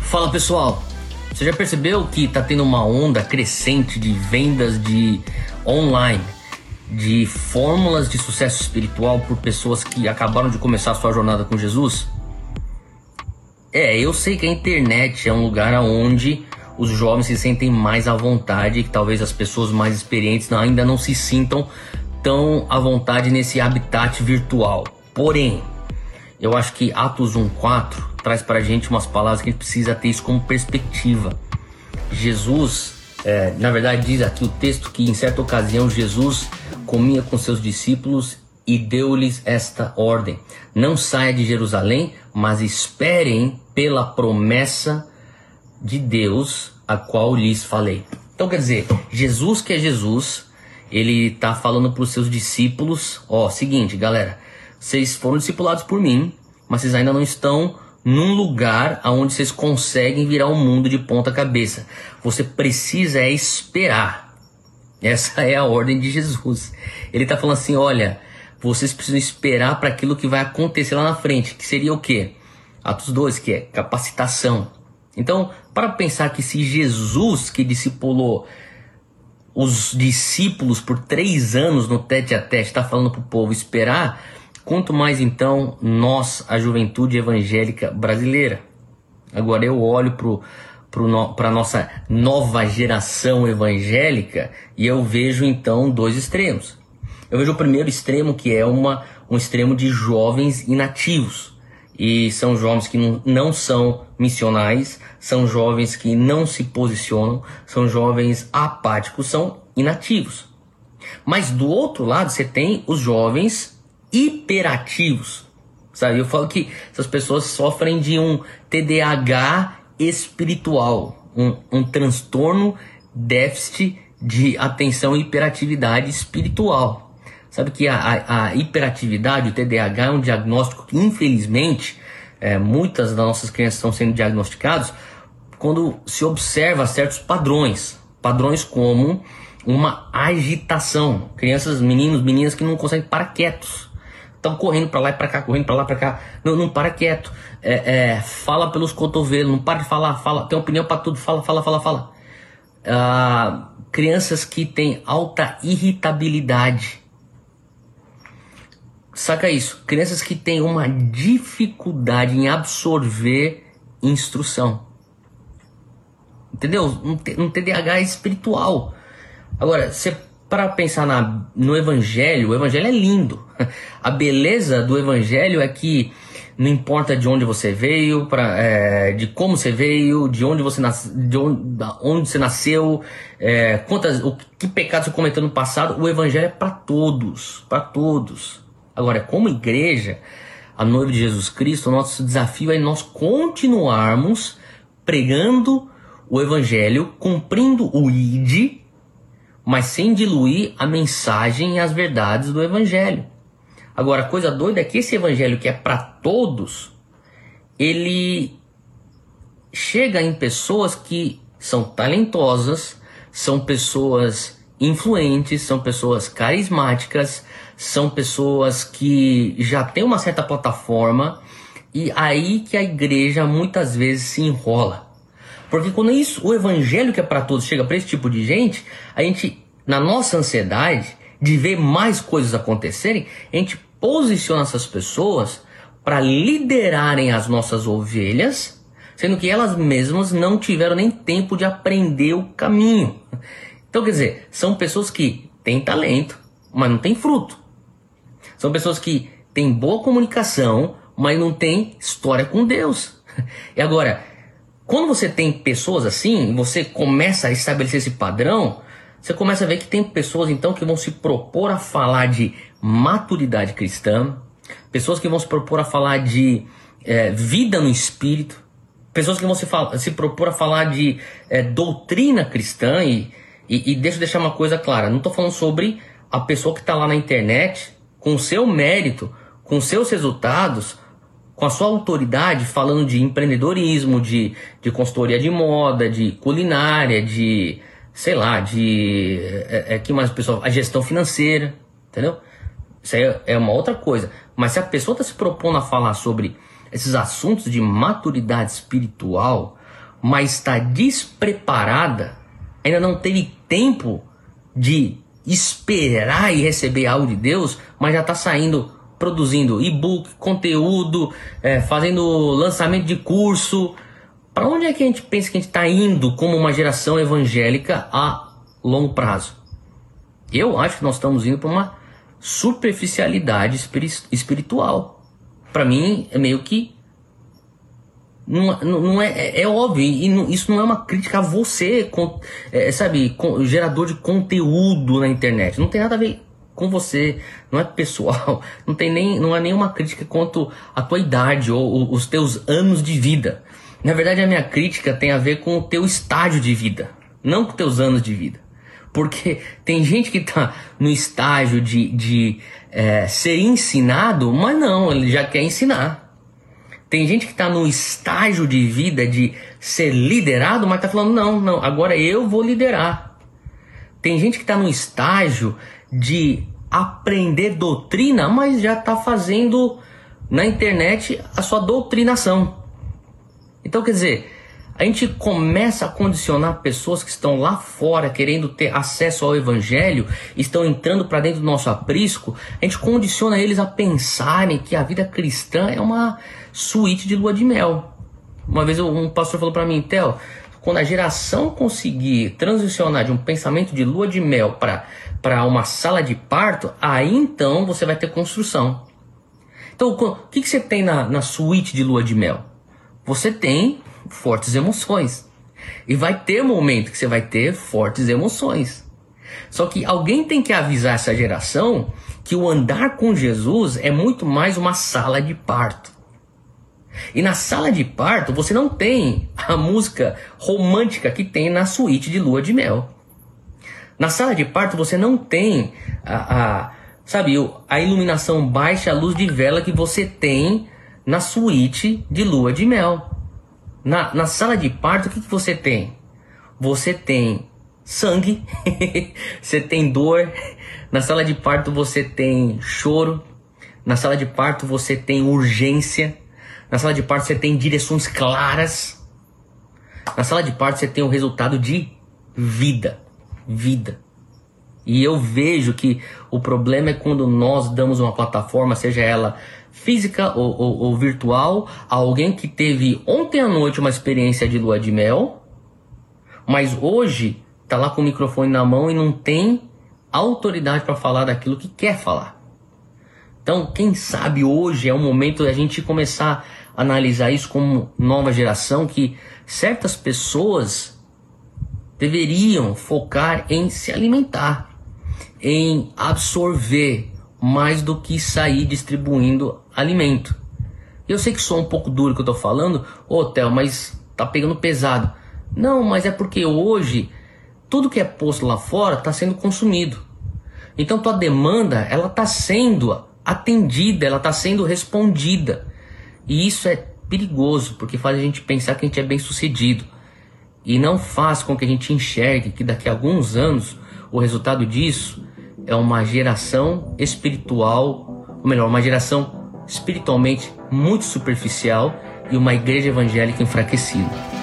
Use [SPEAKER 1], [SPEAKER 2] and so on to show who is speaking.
[SPEAKER 1] Fala pessoal, você já percebeu que está tendo uma onda crescente de vendas de online, de fórmulas de sucesso espiritual por pessoas que acabaram de começar a sua jornada com Jesus? É, eu sei que a internet é um lugar onde os jovens se sentem mais à vontade e que talvez as pessoas mais experientes ainda não se sintam tão à vontade nesse habitat virtual. Porém, eu acho que Atos 1:4 traz para a gente umas palavras que a gente precisa ter isso como perspectiva. Jesus, é, na verdade, diz aqui o texto que em certa ocasião Jesus comia com seus discípulos e deu-lhes esta ordem: Não saia de Jerusalém, mas esperem pela promessa de Deus, a qual lhes falei. Então quer dizer, Jesus que é Jesus, ele está falando para os seus discípulos: Ó, seguinte, galera, vocês foram discipulados por mim, mas vocês ainda não estão num lugar aonde vocês conseguem virar o mundo de ponta cabeça. Você precisa é esperar. Essa é a ordem de Jesus. Ele está falando assim: olha, vocês precisam esperar para aquilo que vai acontecer lá na frente, que seria o quê? Atos 2, que é capacitação. Então, para pensar que se Jesus que discipulou os discípulos por três anos no tete a tete está falando para o povo esperar, Quanto mais então nós, a juventude evangélica brasileira. Agora eu olho para a no, nossa nova geração evangélica e eu vejo então dois extremos. Eu vejo o primeiro extremo que é uma, um extremo de jovens inativos. E são jovens que não, não são missionais, são jovens que não se posicionam, são jovens apáticos, são inativos. Mas do outro lado você tem os jovens hiperativos. Sabe? Eu falo que essas pessoas sofrem de um TDAH espiritual, um, um transtorno déficit de atenção e hiperatividade espiritual. Sabe que a, a, a hiperatividade, o TDAH, é um diagnóstico que, infelizmente, é, muitas das nossas crianças estão sendo diagnosticadas quando se observa certos padrões. Padrões como uma agitação. Crianças, meninos, meninas que não conseguem parar quietos estão correndo para lá e para cá, correndo para lá para cá. Não, não para quieto. É, é, fala pelos cotovelos, não para de falar, fala, tem opinião para tudo, fala, fala, fala, fala. Ah, crianças que têm alta irritabilidade. Saca isso? Crianças que têm uma dificuldade em absorver instrução. Entendeu? Um, um TDAH espiritual. Agora, você para pensar na, no evangelho, o evangelho é lindo. A beleza do evangelho é que não importa de onde você veio, pra, é, de como você veio, de onde você nasce, de onde, onde você nasceu, é, quantas, o que pecado você cometeu no passado, o evangelho é para todos, para todos. Agora, como igreja, a noiva de Jesus Cristo, nosso desafio é nós continuarmos pregando o evangelho, cumprindo o ID mas sem diluir a mensagem e as verdades do evangelho. Agora, a coisa doida é que esse evangelho que é para todos, ele chega em pessoas que são talentosas, são pessoas influentes, são pessoas carismáticas, são pessoas que já têm uma certa plataforma e aí que a igreja muitas vezes se enrola. Porque quando isso, o evangelho que é para todos chega para esse tipo de gente, a gente, na nossa ansiedade de ver mais coisas acontecerem, a gente posiciona essas pessoas para liderarem as nossas ovelhas, sendo que elas mesmas não tiveram nem tempo de aprender o caminho. Então, quer dizer, são pessoas que têm talento, mas não têm fruto. São pessoas que têm boa comunicação, mas não têm história com Deus. E agora, quando você tem pessoas assim, você começa a estabelecer esse padrão, você começa a ver que tem pessoas então que vão se propor a falar de maturidade cristã, pessoas que vão se propor a falar de é, vida no espírito, pessoas que vão se, se propor a falar de é, doutrina cristã e, e, e deixa eu deixar uma coisa clara, não estou falando sobre a pessoa que está lá na internet com o seu mérito, com seus resultados, com a sua autoridade falando de empreendedorismo, de, de consultoria de moda, de culinária, de sei lá, de é, é que mais pessoal, a gestão financeira, entendeu? Isso aí é uma outra coisa. Mas se a pessoa está se propondo a falar sobre esses assuntos de maturidade espiritual, mas está despreparada, ainda não teve tempo de esperar e receber algo de Deus, mas já está saindo produzindo e-book, conteúdo, é, fazendo lançamento de curso. Para onde é que a gente pensa que a gente está indo como uma geração evangélica a longo prazo? Eu acho que nós estamos indo para uma superficialidade espiritual. Para mim, é meio que. Não, não é, é, é óbvio, e não, isso não é uma crítica a você, com, é, sabe, com, gerador de conteúdo na internet. Não tem nada a ver com você, não é pessoal, não tem nem, não é nenhuma crítica quanto a tua idade ou, ou os teus anos de vida. Na verdade, a minha crítica tem a ver com o teu estágio de vida, não com teus anos de vida. Porque tem gente que está no estágio de, de é, ser ensinado, mas não, ele já quer ensinar. Tem gente que está no estágio de vida de ser liderado, mas está falando: não, não, agora eu vou liderar. Tem gente que está no estágio de aprender doutrina, mas já está fazendo na internet a sua doutrinação. Então, quer dizer, a gente começa a condicionar pessoas que estão lá fora querendo ter acesso ao evangelho, estão entrando para dentro do nosso aprisco, a gente condiciona eles a pensarem que a vida cristã é uma suíte de lua de mel. Uma vez um pastor falou para mim, Theo, quando a geração conseguir transicionar de um pensamento de lua de mel para uma sala de parto, aí então você vai ter construção. Então, o que, que você tem na, na suíte de lua de mel? Você tem fortes emoções. E vai ter momento que você vai ter fortes emoções. Só que alguém tem que avisar essa geração que o andar com Jesus é muito mais uma sala de parto. E na sala de parto você não tem a música romântica que tem na suíte de lua de mel. Na sala de parto você não tem a, a sabe, a iluminação baixa, a luz de vela que você tem na suíte de lua de mel. Na, na sala de parto, o que, que você tem? Você tem sangue, você tem dor. Na sala de parto, você tem choro. Na sala de parto, você tem urgência. Na sala de parto, você tem direções claras. Na sala de parto, você tem o resultado de vida. Vida. E eu vejo que o problema é quando nós damos uma plataforma, seja ela física ou, ou, ou virtual, a alguém que teve ontem à noite uma experiência de lua de mel, mas hoje tá lá com o microfone na mão e não tem autoridade para falar daquilo que quer falar. Então, quem sabe hoje é o momento da gente começar analisar isso como nova geração que certas pessoas deveriam focar em se alimentar, em absorver mais do que sair distribuindo alimento. Eu sei que sou um pouco duro que eu tô falando, ô oh, Theo, mas tá pegando pesado. Não, mas é porque hoje tudo que é posto lá fora está sendo consumido. Então tua demanda ela está sendo atendida, ela está sendo respondida. E isso é perigoso porque faz a gente pensar que a gente é bem sucedido e não faz com que a gente enxergue que daqui a alguns anos o resultado disso é uma geração espiritual, ou melhor, uma geração espiritualmente muito superficial e uma igreja evangélica enfraquecida.